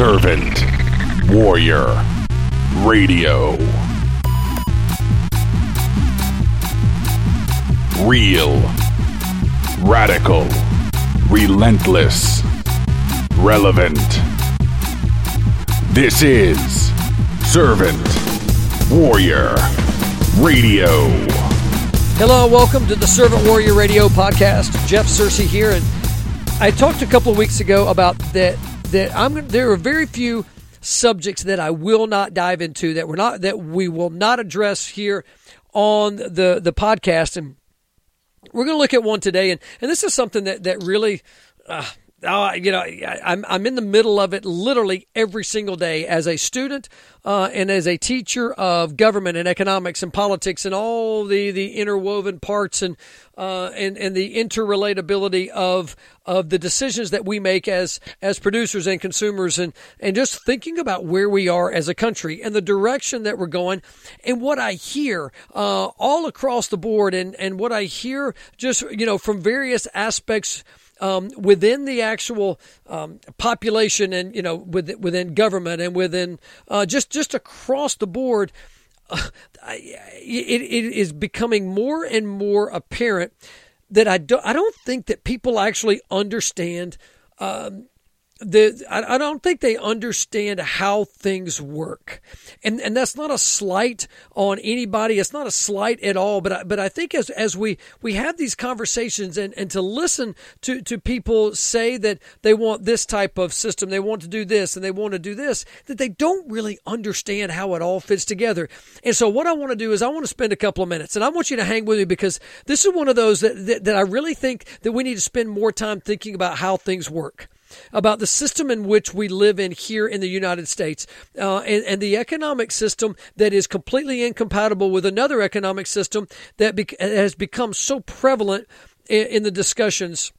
Servant Warrior Radio. Real, radical, relentless, relevant. This is Servant Warrior Radio. Hello, welcome to the Servant Warrior Radio podcast. Jeff Searcy here, and I talked a couple of weeks ago about that. That I'm there are very few subjects that I will not dive into that we're not that we will not address here on the the podcast, and we're going to look at one today, and and this is something that that really. Uh, Oh, you know, I'm I'm in the middle of it literally every single day as a student uh, and as a teacher of government and economics and politics and all the, the interwoven parts and uh, and and the interrelatability of of the decisions that we make as as producers and consumers and and just thinking about where we are as a country and the direction that we're going. And what I hear uh, all across the board and and what I hear just you know from various aspects um, within the actual um, population and you know within, within government and within uh, just just across the board, uh, it, it is becoming more and more apparent that I don't I don't think that people actually understand. Um, the I, I don't think they understand how things work, and and that's not a slight on anybody. It's not a slight at all. But I, but I think as as we we have these conversations and and to listen to to people say that they want this type of system, they want to do this, and they want to do this, that they don't really understand how it all fits together. And so what I want to do is I want to spend a couple of minutes, and I want you to hang with me because this is one of those that that, that I really think that we need to spend more time thinking about how things work about the system in which we live in here in the United States uh, and, and, the economic system that is completely incompatible with another economic system that be- has become so prevalent in, in, the discussions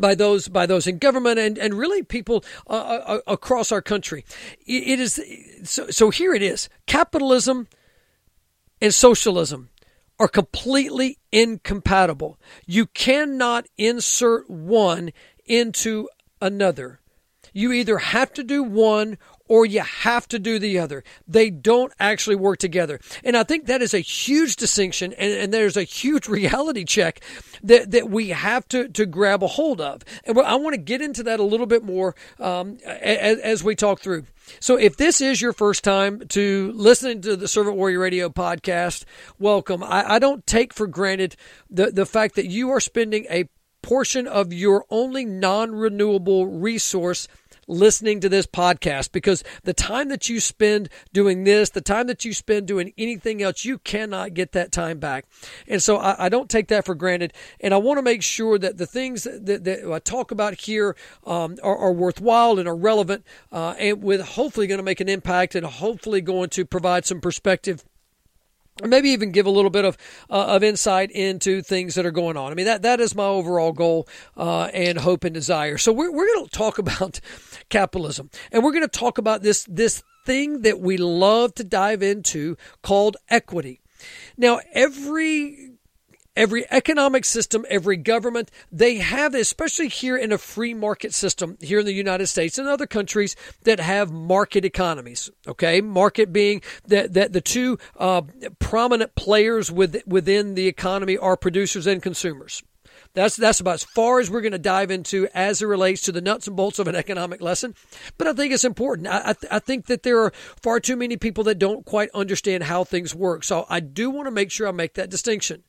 by those by those in government and, and really people uh, uh, across our country. it is so, so here it is capitalism and socialism are completely incompatible. You cannot insert one into another. You either have to do one or you have to do the other. They don't actually work together. And I think that is a huge distinction and, and there's a huge reality check that, that we have to, to grab a hold of. And I want to get into that a little bit more um, as, as we talk through. So if this is your first time to listening to the Servant Warrior Radio podcast, welcome. I, I don't take for granted the, the fact that you are spending a portion of your only non renewable resource listening to this podcast because the time that you spend doing this, the time that you spend doing anything else, you cannot get that time back. And so I, I don't take that for granted. And I want to make sure that the things that, that I talk about here um, are, are, worthwhile and are relevant uh, and with hopefully going to make an impact and hopefully going to provide some perspective maybe even give a little bit of uh, of insight into things that are going on. I mean that that is my overall goal uh, and hope and desire. So we're we're going to talk about capitalism, and we're going to talk about this this thing that we love to dive into called equity. Now every every economic system, every government, they have, especially here in a free market system here in the United States and other countries that have market economies. Okay, market being that that the two uh, prominent players with, within the economy are producers and consumers. That's that's about as far as we're going to dive into as it relates to the nuts and bolts of an economic lesson. But I think it's important. I, I, th- I think that there are far too many people that don't quite understand how things work. So I do want to make sure I make that distinction.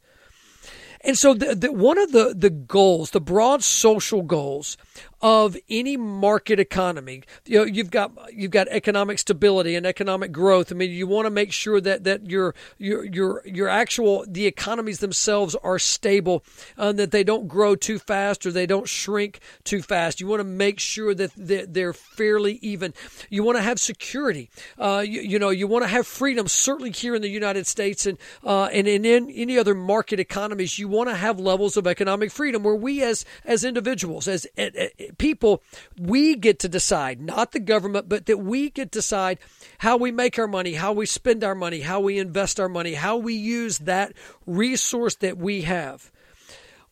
And so the, the, one of the, the goals, the broad social goals of any market economy. You know, you've got you've got economic stability and economic growth. I mean, you want to make sure that that your your your your actual the economies themselves are stable, and uh, that they don't grow too fast or they don't shrink too fast. You want to make sure that they're fairly even. You want to have security. Uh, you, you, know, you want to have freedom. Certainly here in the United States and uh, and in, in any other market economies, you want to have levels of economic freedom where we as as individuals as, as people, we get to decide, not the government, but that we get to decide how we make our money, how we spend our money, how we invest our money, how we use that resource that we have.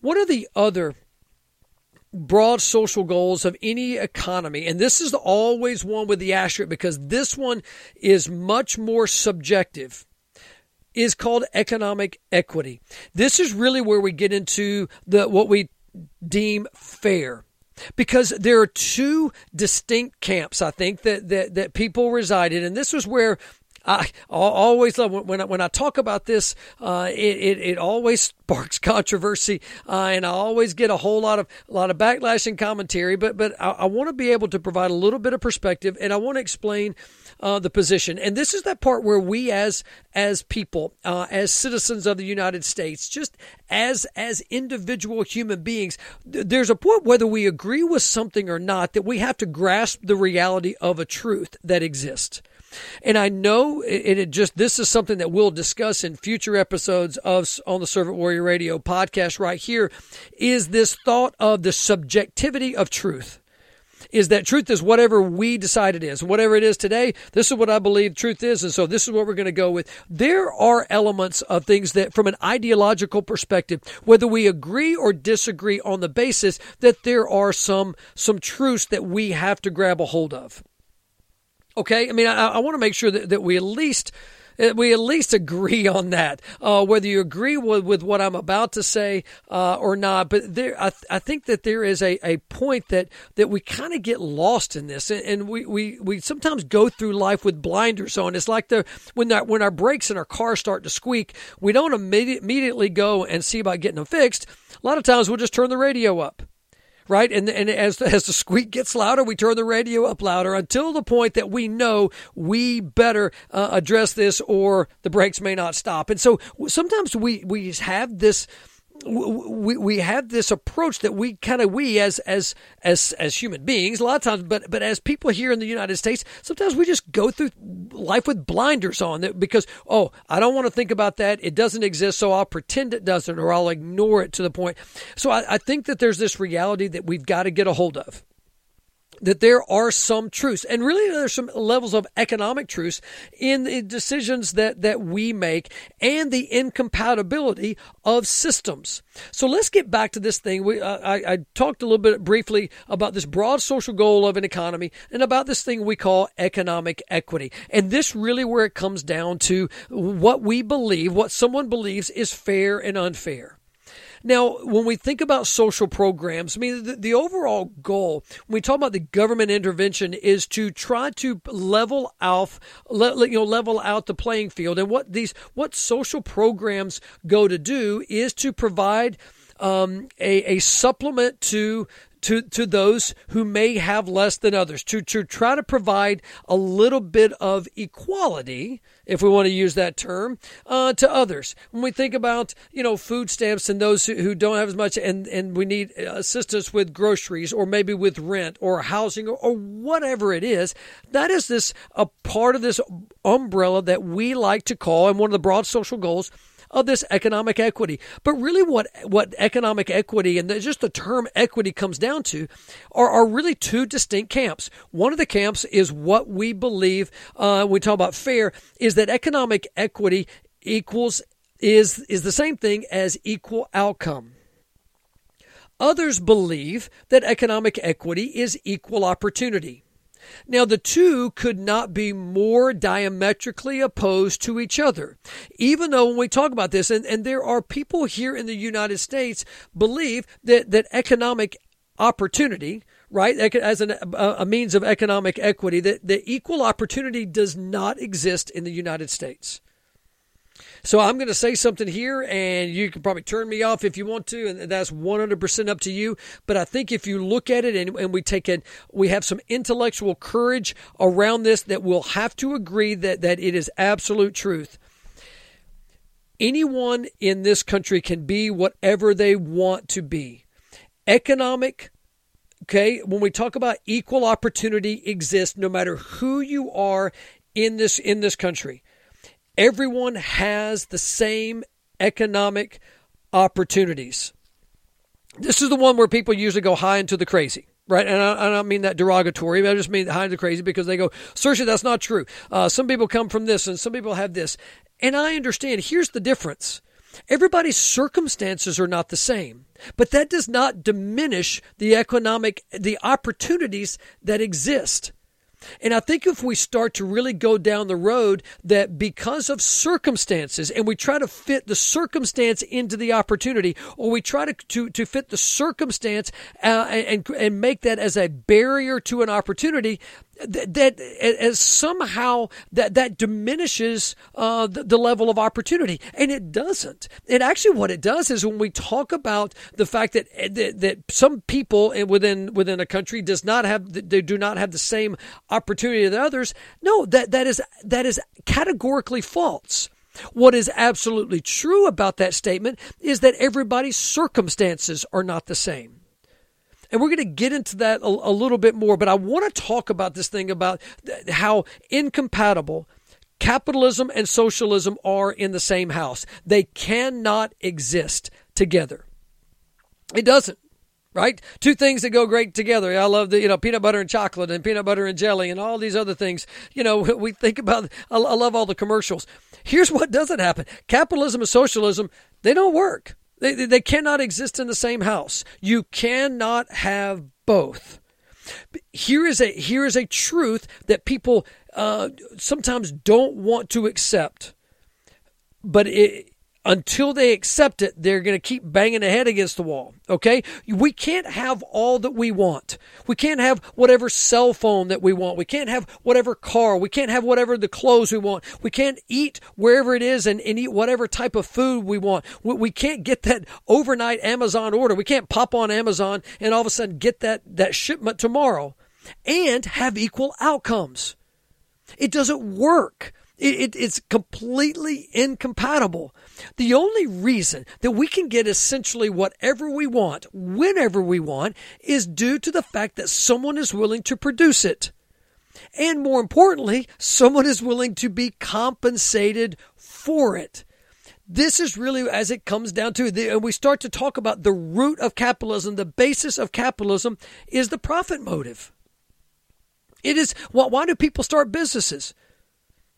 One of the other broad social goals of any economy, and this is always one with the asterisk because this one is much more subjective, is called economic equity. This is really where we get into the what we deem fair. Because there are two distinct camps, I think, that, that, that people reside in. And this was where I always love when I, when I talk about this. Uh, it, it, it always sparks controversy, uh, and I always get a whole lot of a lot of backlash and commentary. But but I, I want to be able to provide a little bit of perspective, and I want to explain uh, the position. And this is that part where we, as as people, uh, as citizens of the United States, just as as individual human beings, th- there's a point whether we agree with something or not that we have to grasp the reality of a truth that exists. And I know it, it, just this is something that we'll discuss in future episodes of on the Servant Warrior Radio podcast right here is this thought of the subjectivity of truth. Is that truth is whatever we decide it is. Whatever it is today, this is what I believe truth is. And so this is what we're going to go with. There are elements of things that, from an ideological perspective, whether we agree or disagree on the basis that there are some, some truths that we have to grab a hold of. Okay, I mean, I, I want to make sure that, that we at least uh, we at least agree on that, uh, whether you agree with, with what I'm about to say uh, or not. But there, I, th- I think that there is a, a point that, that we kind of get lost in this, and, and, we, we, we sometimes go through life with blinders on. It's like the when that when our brakes in our car start to squeak, we don't immediate, immediately go and see about getting them fixed. A lot of times we'll just turn the radio up right? And and as as the squeak gets louder, we turn the radio up louder until the point that we know we better uh, address this, or the brakes may not stop. And so sometimes we we have this we, we have this approach that we kind of we as as as as human beings a lot of times but but as people here in the United States sometimes we just go through life with blinders on that because oh I don't want to think about that it doesn't exist so I'll pretend it doesn't or I'll ignore it to the point. So I, I think that there's this reality that we've got to get a hold of that there are some truths, and really there's some levels of economic truths in the decisions that, that we make and the incompatibility of systems. So let's get back to this thing. We, uh, I, I talked a little bit briefly about this broad social goal of an economy and about this thing we call economic equity. And this really where it comes down to what we believe, what someone believes is fair and unfair. Now, when we think about social programs, I mean, the, the overall goal when we talk about the government intervention is to try to level out, you know, level out the playing field. And what these, what social programs go to do is to provide um, a, a supplement to to, to those who may have less than others, to, to try to provide a little bit of equality, if we want to use that term, uh, to others. When we think about, you know, food stamps and those who, who don't have as much and, and we need assistance with groceries or maybe with rent or housing or, or whatever it is, that is this a part of this umbrella that we like to call, and one of the broad social goals, of this economic equity. But really, what what economic equity and the, just the term equity comes down to are, are really two distinct camps. One of the camps is what we believe uh, we talk about fair is that economic equity equals is is the same thing as equal outcome. Others believe that economic equity is equal opportunity. Now, the two could not be more diametrically opposed to each other. Even though when we talk about this, and, and there are people here in the United States believe that, that economic opportunity, right, as an, a means of economic equity, that, that equal opportunity does not exist in the United States. So I'm going to say something here, and you can probably turn me off if you want to, and that's 100% up to you. But I think if you look at it and, and we take it, we have some intellectual courage around this that we'll have to agree that, that it is absolute truth. Anyone in this country can be whatever they want to be. Economic, okay, when we talk about equal opportunity exists no matter who you are in this in this country everyone has the same economic opportunities. This is the one where people usually go high into the crazy. Right, and I, I don't mean that derogatory. I just mean high into the crazy because they go, Searcy, that's not true. Uh, some people come from this, and some people have this, and I understand. Here's the difference: Everybody's circumstances are not the same, but that does not diminish the economic, the opportunities that exist. And I think if we start to really go down the road that because of circumstances and we try to fit the circumstance into the opportunity or we try to, to, to fit the circumstance uh, and, and make that as a barrier to an opportunity, that, that as somehow that that diminishes uh, the, the, level of opportunity, and it doesn't. And actually, what it does is when we talk about the fact that that, that some people within within a country does not have they do not have the same opportunity as others. No, that that is that is categorically false. What is absolutely true about that statement is that everybody's circumstances are not the same. And we're going to get into that a, a little bit more, but I want to talk about this thing about how incompatible capitalism and socialism are in the same house. They cannot exist together. It doesn't right? Two things that go great together. I love the, you know, peanut butter and chocolate and peanut butter and jelly and all these other things. You know, we think about, I love all the commercials. Here's what doesn't happen. Capitalism and socialism, they don't work. They, they cannot exist in the same house. You cannot have both. Here is a here is a truth that people uh, sometimes don't want to accept, but it, until they accept it, they're going to keep banging their head against the wall. Okay? We can't have all that we want. We can't have whatever cell phone that we want. We can't have whatever car. We can't have whatever the clothes we want. We can't eat wherever it is and, and eat whatever type of food we want. We, we can't get that overnight Amazon order. We can't pop on Amazon and all of a sudden get that, that shipment tomorrow and have equal outcomes. It doesn't work. It, it, it's completely incompatible. The only reason that we can get essentially whatever we want, whenever we want, is due to the fact that someone is willing to produce it. And more importantly, someone is willing to be compensated for it. This is really as it comes down to, the, and we start to talk about the root of capitalism, the basis of capitalism is the profit motive. It is, why, why do people start businesses?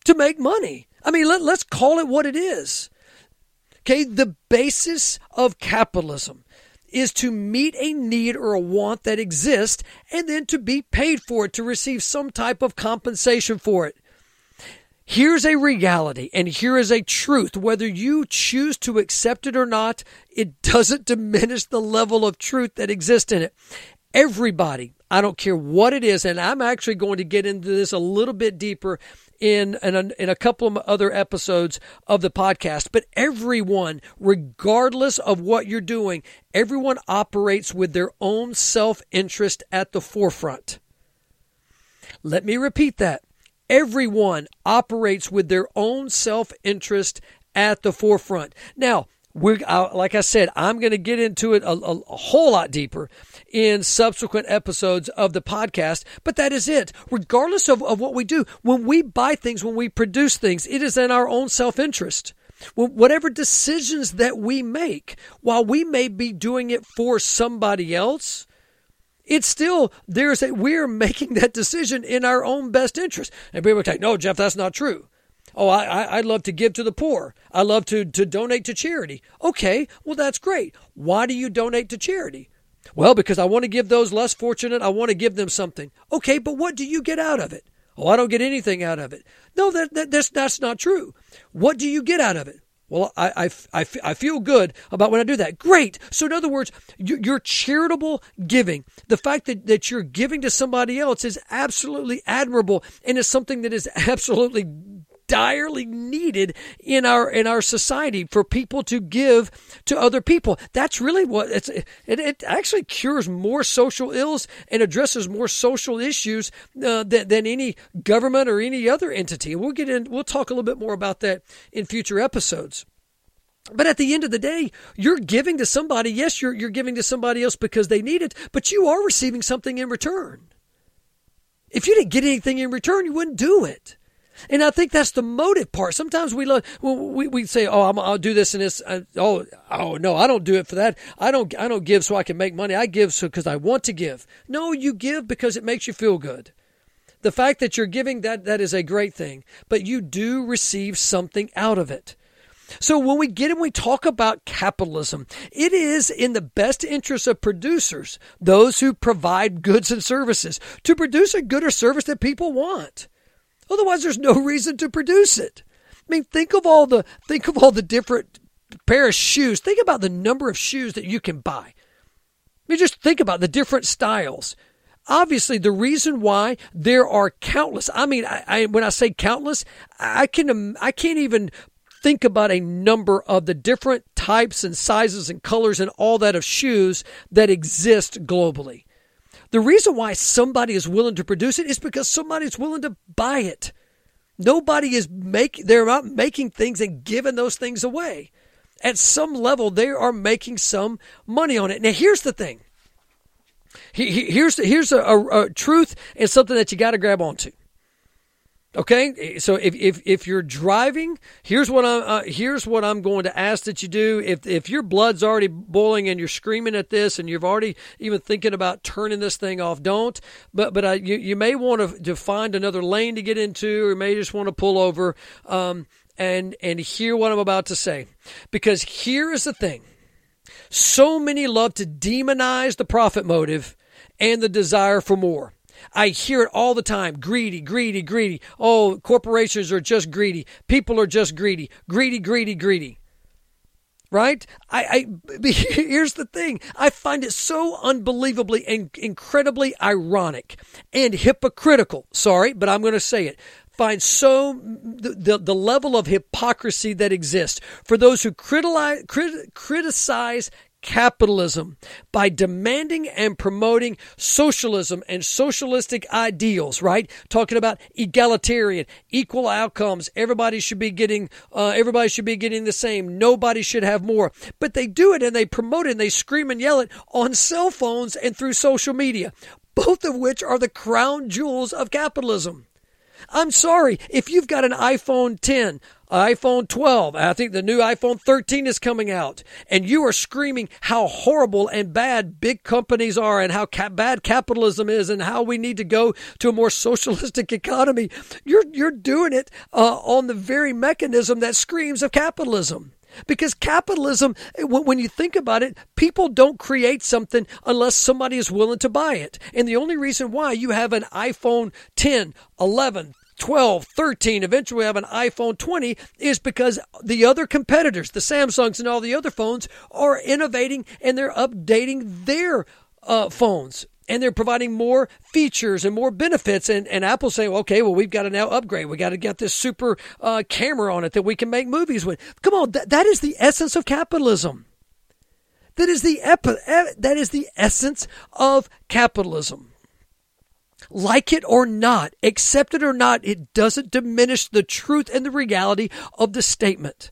To make money. I mean, let, let's call it what it is. Okay, the basis of capitalism is to meet a need or a want that exists and then to be paid for it, to receive some type of compensation for it. Here's a reality and here is a truth. Whether you choose to accept it or not, it doesn't diminish the level of truth that exists in it. Everybody, I don't care what it is, and I'm actually going to get into this a little bit deeper in, in a, in a couple of other episodes of the podcast. But everyone, regardless of what you're doing, everyone operates with their own self interest at the forefront. Let me repeat that. Everyone operates with their own self interest at the forefront. Now, we uh, like I said, I'm going to get into it a, a, a, whole lot deeper in subsequent episodes of the podcast. But that is it. Regardless of, of what we do, when we buy things, when we produce things, it is in our own self interest. Whatever decisions that we make, while we may be doing it for somebody else, it's still there's a we're making that decision in our own best interest. And people are like, "No, Jeff, that's not true." Oh, I, I, would love to give to the poor. I love to, to donate to charity. Okay, well, that's great. Why do you donate to charity? Well, because I want to give those less fortunate, I want to give them something. Okay, but what do you get out of it? Oh, I don't get anything out of it. No, that, that, that's, that's not true. What do you get out of it? Well, I, I, I, I feel good about when I do that. Great. So, in other words, your charitable giving, the fact that, that you're giving to somebody else is absolutely admirable and is something that is absolutely direly needed in our in our society for people to give to other people. That's really what it's. It, it actually cures more social ills and addresses more social issues uh, than, than any government or any other entity. We'll get in. We'll talk a little bit more about that in future episodes. But at the end of the day, you're giving to somebody. Yes, you're, you're giving to somebody else because they need it, but you are receiving something in return. If you didn't get anything in return, you wouldn't do it. And I think that's the motive part. Sometimes we love, we, we say, "Oh, i will do this and this." Uh, oh, oh no, I don't do it for that. I don't, I don't give so I can make money. I give so because I want to give. No, you give because it makes you feel good. The fact that you're giving that that is a great thing, but you do receive something out of it. So when we get and we talk about capitalism, it is in the best interest of producers, those who provide goods and services, to produce a good or service that people want. Otherwise, there's no reason to produce it. I mean, think of all the think of all the different pair of shoes. Think about the number of shoes that you can buy. I mean, just think about the different styles. Obviously, the reason why there are countless. I mean, I, I, when I say countless, I can I can't even think about a number of the different types and sizes and colors and all that of shoes that exist globally. The reason why somebody is willing to produce it is because somebody is willing to buy it. Nobody is making they're not making things and giving those things away. At some level, they are making some money on it. Now, here's the thing. Here's here's a, a, a truth and something that you got to grab onto. Okay, so if, if, if you're driving, here's what I'm uh, here's what I'm going to ask that you do. If if your blood's already boiling and you're screaming at this, and you've already even thinking about turning this thing off, don't. But but you you may want to, to find another lane to get into, or you may just want to pull over um, and and hear what I'm about to say, because here is the thing: so many love to demonize the profit motive and the desire for more. I hear it all the time. Greedy, greedy, greedy. Oh, corporations are just greedy. People are just greedy. Greedy, greedy, greedy. Right? I, I here's the thing. I find it so unbelievably and incredibly ironic and hypocritical. Sorry, but I'm going to say it find so the, the, level of hypocrisy that exists for those who criticize, criticize capitalism by demanding and promoting socialism and socialistic ideals, right? Talking about egalitarian, equal outcomes. Everybody should be getting, uh, everybody should be getting the same. Nobody should have more. But they do it and they promote it and they scream and yell it on cell phones and through social media, both of which are the crown jewels of capitalism. I'm sorry, if you've got an iPhone 10, iPhone 12. I think the new iPhone 13 is coming out. And you are screaming how horrible and bad big companies are and how ca- bad capitalism is and how we need to go to a more socialistic economy. You're, you're doing it uh, on the very mechanism that screams of capitalism. Because capitalism, when you think about it, people don't create something unless somebody is willing to buy it. And the only reason why you have an iPhone 10, 11, 12, 13, eventually have an iPhone 20 is because the other competitors, the Samsungs and all the other phones, are innovating and they're updating their uh, phones and they're providing more features and more benefits. And, and Apple's saying, okay, well, we've got to now upgrade. We got to get this super uh, camera on it that we can make movies with. Come on, that, that is the essence of capitalism. That is the epi- that is the essence of capitalism like it or not, accept it or not, it doesn't diminish the truth and the reality of the statement.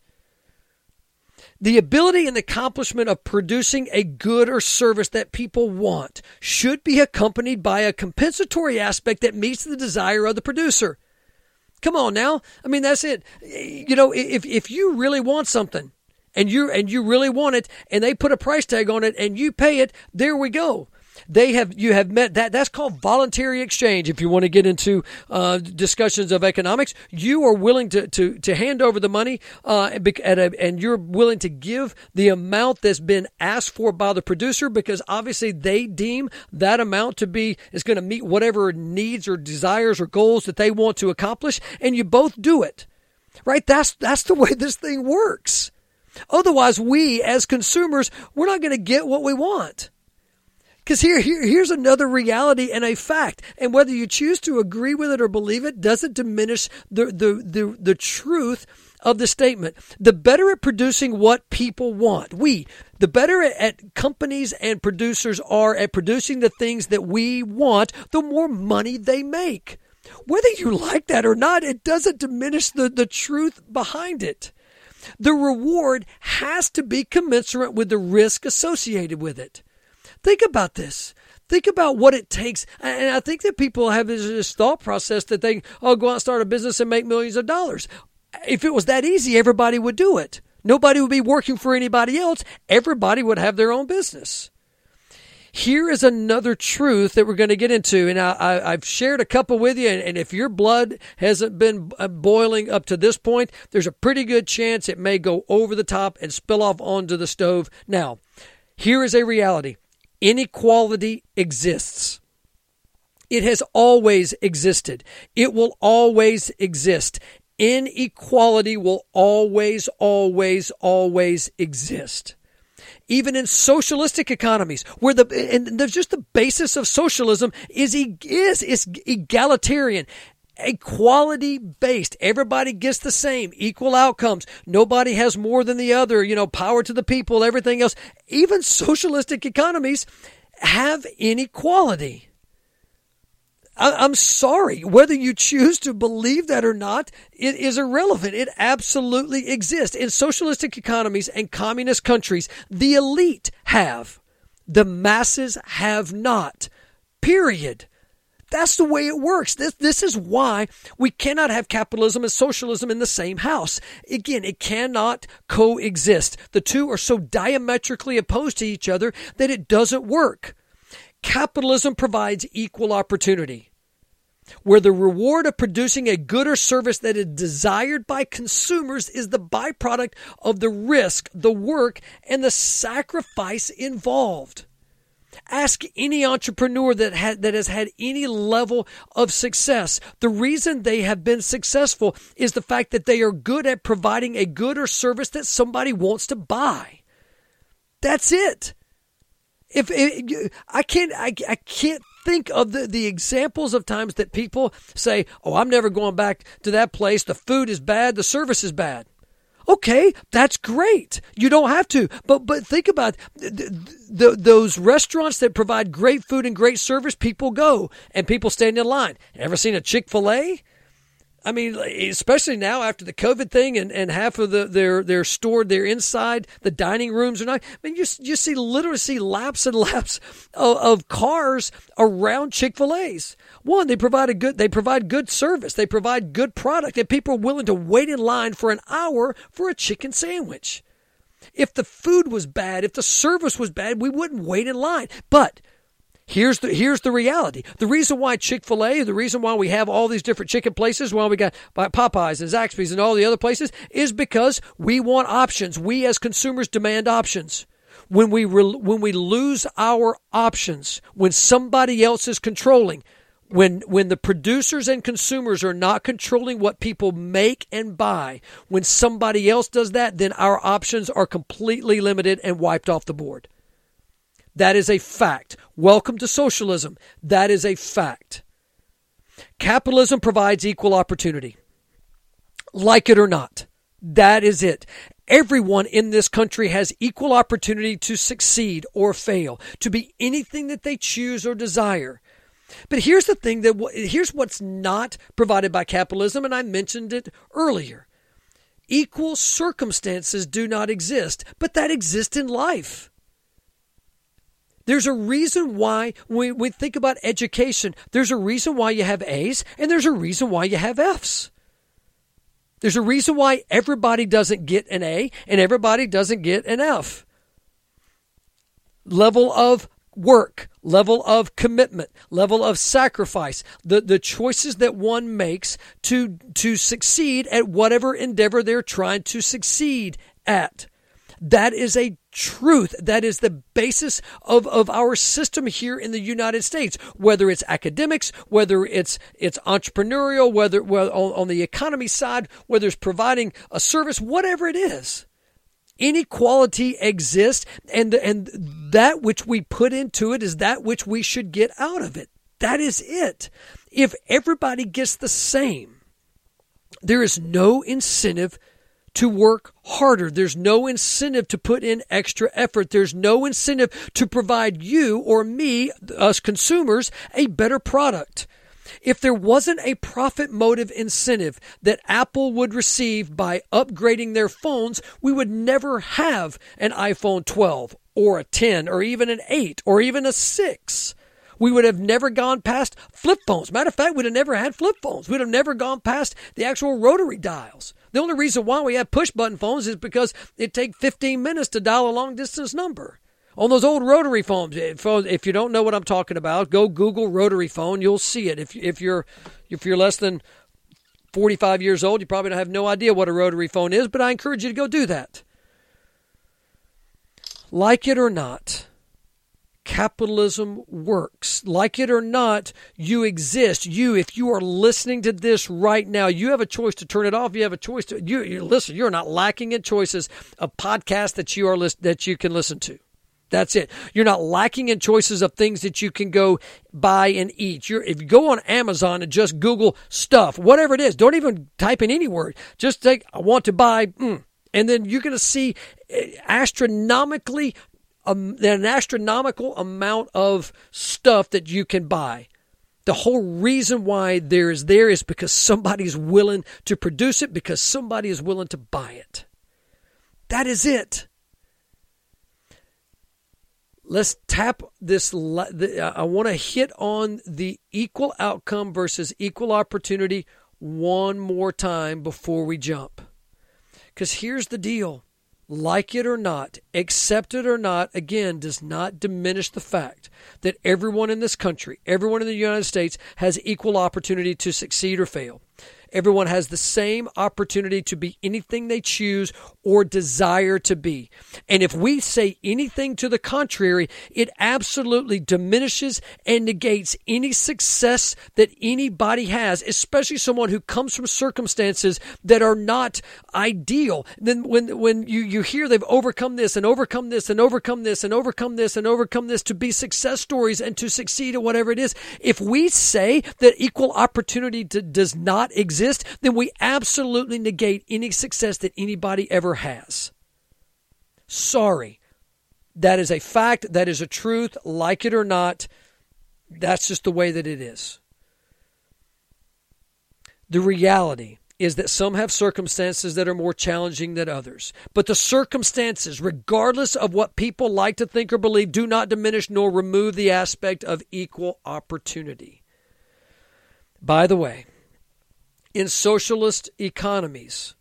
The ability and accomplishment of producing a good or service that people want should be accompanied by a compensatory aspect that meets the desire of the producer. Come on now. I mean, that's it. You know, if, if you really want something and you, and you really want it and they put a price tag on it and you pay it, there we go they have you have met that that's called voluntary exchange if you want to get into uh, discussions of economics. You are willing to to, to hand over the money uh, a, and you're willing to give the amount that's been asked for by the producer because obviously they deem that amount to be is going to meet whatever needs or desires or goals that they want to accomplish and you both do it. Right? That's that's the way this thing works. Otherwise, we as consumers, we're not going to get what we want. Because here, here, here's another reality and a fact. And whether you choose to agree with it or believe it doesn't diminish the, the, the, the truth of the statement. The better at producing what people want, we, the better at companies and producers are at producing the things that we want, the more money they make. Whether you like that or not, it doesn't diminish the, the truth behind it. The reward has to be commensurate with the risk associated with it. Think about this. Think about what it takes. And I think that people have this, thought process that they, oh, go out and start a business and make millions of dollars. If it was that easy, everybody would do it. Nobody would be working for anybody else. Everybody would have their own business. here is another truth that we're going to get into. And I, have shared a couple with you. And, and, if your blood hasn't been uh, boiling up to this point, there's a pretty good chance it may go over the top and spill off onto the stove. Now, here is a reality inequality exists. It has always existed. It will always exist. Inequality will always, always, always exist even in socialistic economies where the and there's just the basis of socialism is is is egalitarian equality based everybody gets the same equal outcomes nobody has more than the other you know power to the people everything else even socialistic economies have inequality I, am sorry. Whether you choose to believe that or not, it is irrelevant. It absolutely exists. In socialistic economies and communist countries, the elite have. The masses have not. Period. That's the way it works. This, this is why we cannot have capitalism and socialism in the same house. Again, it cannot coexist. The two are so diametrically opposed to each other that it doesn't work. Capitalism provides equal opportunity where the reward of producing a good or service that is desired by consumers is the byproduct of the risk, the work, and the sacrifice involved. Ask any entrepreneur that, that has had any level of success. The reason they have been successful is the fact that they are good at providing a good or service that somebody wants to buy. That's it. If I can't, I, I can't think of the, the examples of times that people say, Oh, I'm never going back to that place. The food is bad. The service is bad. Okay, that's great. You don't have to. But but think about those restaurants that provide great food and great service. People go and people stand in line. Ever seen a Chick Fil A? I mean, especially now after the COVID thing, and, and half of the they're they're stored there inside the dining rooms are not. I mean, you you see literally see laps and laps of, of cars around Chick Fil A's. One, they provide a good they provide good service, they provide good product, and people are willing to wait in line for an hour for a chicken sandwich. If the food was bad, if the service was bad, we wouldn't wait in line. But Here's the here's the reality. The reason why Chick Fil A, the reason why we have all these different chicken places, why we got Popeyes and Zaxby's and all the other places, is because we want options. We as consumers demand options. When we re, when we lose our options, when somebody else is controlling, when when the producers and consumers are not controlling what people make and buy, when somebody else does that, then our options are completely limited and wiped off the board. That is a fact. Welcome to socialism. That is a fact. Capitalism provides equal opportunity. Like it or not. That is it. Everyone in this country has equal opportunity to succeed or fail, to be anything that they choose or desire. But here's the thing that here's what's not provided by capitalism and I mentioned it earlier. Equal circumstances do not exist, but that exists in life. There's a reason why when we think about education, there's a reason why you have A's and there's a reason why you have F's. There's a reason why everybody doesn't get an A and everybody doesn't get an F. Level of work, level of commitment, level of sacrifice, the, the choices that one makes to, to succeed at whatever endeavor they're trying to succeed at. That is a truth. That is the basis of, of our system here in the United States, whether it's academics, whether it's, it's entrepreneurial, whether, whether on, on the economy side, whether it's providing a service, whatever it is. Inequality exists and, and that which we put into it is that which we should get out of it. That is it. If everybody gets the same, there is no incentive to work harder. There's no incentive to put in extra effort. There's no incentive to provide you or me, us consumers, a better product. If there wasn't a profit motive incentive that Apple would receive by upgrading their phones, we would never have an iPhone 12 or a 10 or even an 8 or even a 6 we would have never gone past flip phones. Matter of fact, we'd have never had flip phones. We'd have never gone past the actual rotary dials. The only reason why we have push button phones is because it takes 15 minutes to dial a long distance number. On those old rotary phones, if you don't know what I'm talking about, go Google rotary phone. You'll see it. If if you're if you're less than 45 years old, you probably have no idea what a rotary phone is, but I encourage you to go do that. Like it or not, capitalism works. Like it or not, you exist. You, if you are listening to this right now, you have a choice to turn it off. You have a choice to you, you listen. You're not lacking in choices of podcasts that you are list, that you can listen to. That's it. You're not lacking in choices of things that you can go buy and eat. You're, if you go on Amazon and just Google stuff, whatever it is, don't even type in any word. Just take, I want to buy, mm, and then you're going to see eh, astronomically um, an astronomical amount of stuff that you can buy. The whole reason why there is there is because somebody is willing to produce it, because somebody is willing to buy it. That is it. Let's tap this. I want to hit on the equal outcome versus equal opportunity one more time before we jump. Because here's the deal like it or not, accept it or not, again, does not diminish the fact that everyone in this country, everyone in the United States, has equal opportunity to succeed or fail. Everyone has the same opportunity to be anything they choose or desire to be. And if we say anything to the contrary, it absolutely diminishes and negates any success that anybody has, especially someone who comes from circumstances that are not ideal. Then when when you, you hear they've overcome this and overcome this and overcome this and overcome this and overcome this to be success stories and to succeed at whatever it is, if we say that equal opportunity to, does not exist, exist, then we absolutely negate any success that anybody ever has. Sorry. That is a fact. That is a truth. Like it or not, that's just the way that it is. The reality is that some have circumstances that are more challenging than others. But the circumstances, regardless of what people like to think or believe, do not diminish nor remove the aspect of equal opportunity. By the way, in socialist economies.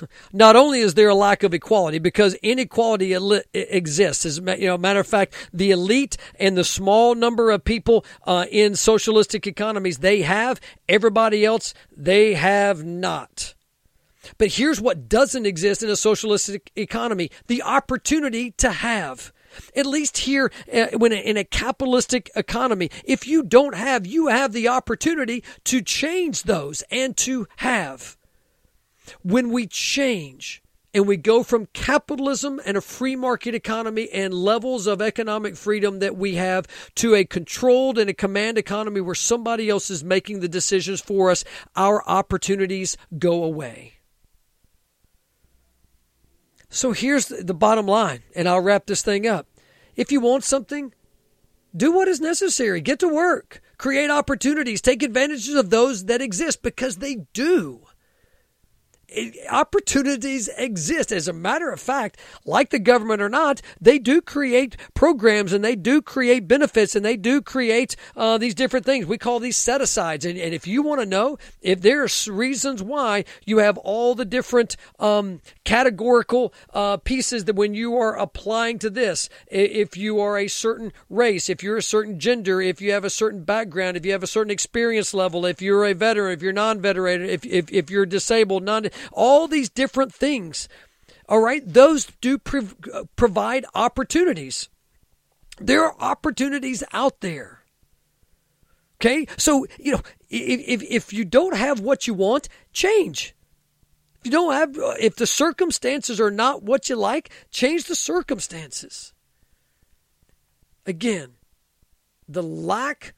Not only is there a lack of equality because inequality exists, as you know, matter of fact, the elite and the small number of people uh, in socialistic economies they have, everybody else they have not. But here's what doesn't exist in a socialistic economy: the opportunity to have at least here uh, when in a capitalistic economy, if you don't have, you have the opportunity to change those and to have. When we change, and we go from capitalism and a free market economy and levels of economic freedom that we have to a controlled and a command economy where somebody else is making the decisions for us, our opportunities go away. So here's the bottom line, and I'll wrap this thing up. If you want something, do what is necessary. Get to work. Create opportunities. Take advantages of those that exist because they do opportunities exist. As a matter of fact, like the government or not, they do create programs and they do create benefits and they do create uh, these different things. We call these set asides. And, and, if you want to know if there are reasons why you have all the different um, categorical uh, pieces that when you are applying to this, if you are a certain race, if you're a certain gender, if you have a certain background, if you have a certain experience level, if you're a veteran, if you're non-veteran, if, if, if you're disabled, non all these different things. All right, those do provide opportunities. There are opportunities out there. Okay, so you know if if you don't have what you want, change. If you don't have, uh, if the circumstances are not what you like, change the circumstances. Again, the lack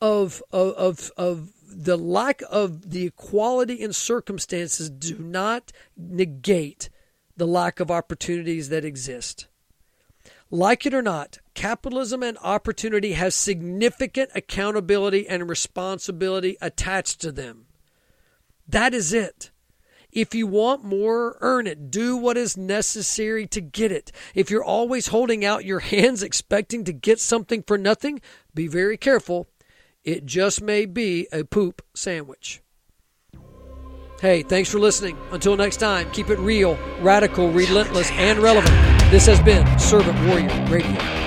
of of of, of the lack of the equality in circumstances do not negate the lack of opportunities that exist. Like it or not, capitalism and opportunity has significant accountability and responsibility attached to them. That is it. If you want more, earn it. Do what is necessary to get it. If you're always holding out your hands expecting to get something for nothing, be very careful it just may be a poop sandwich. Hey, thanks for listening. Until next time, keep it real, radical, relentless, and relevant. This has been Servant Warrior Radio.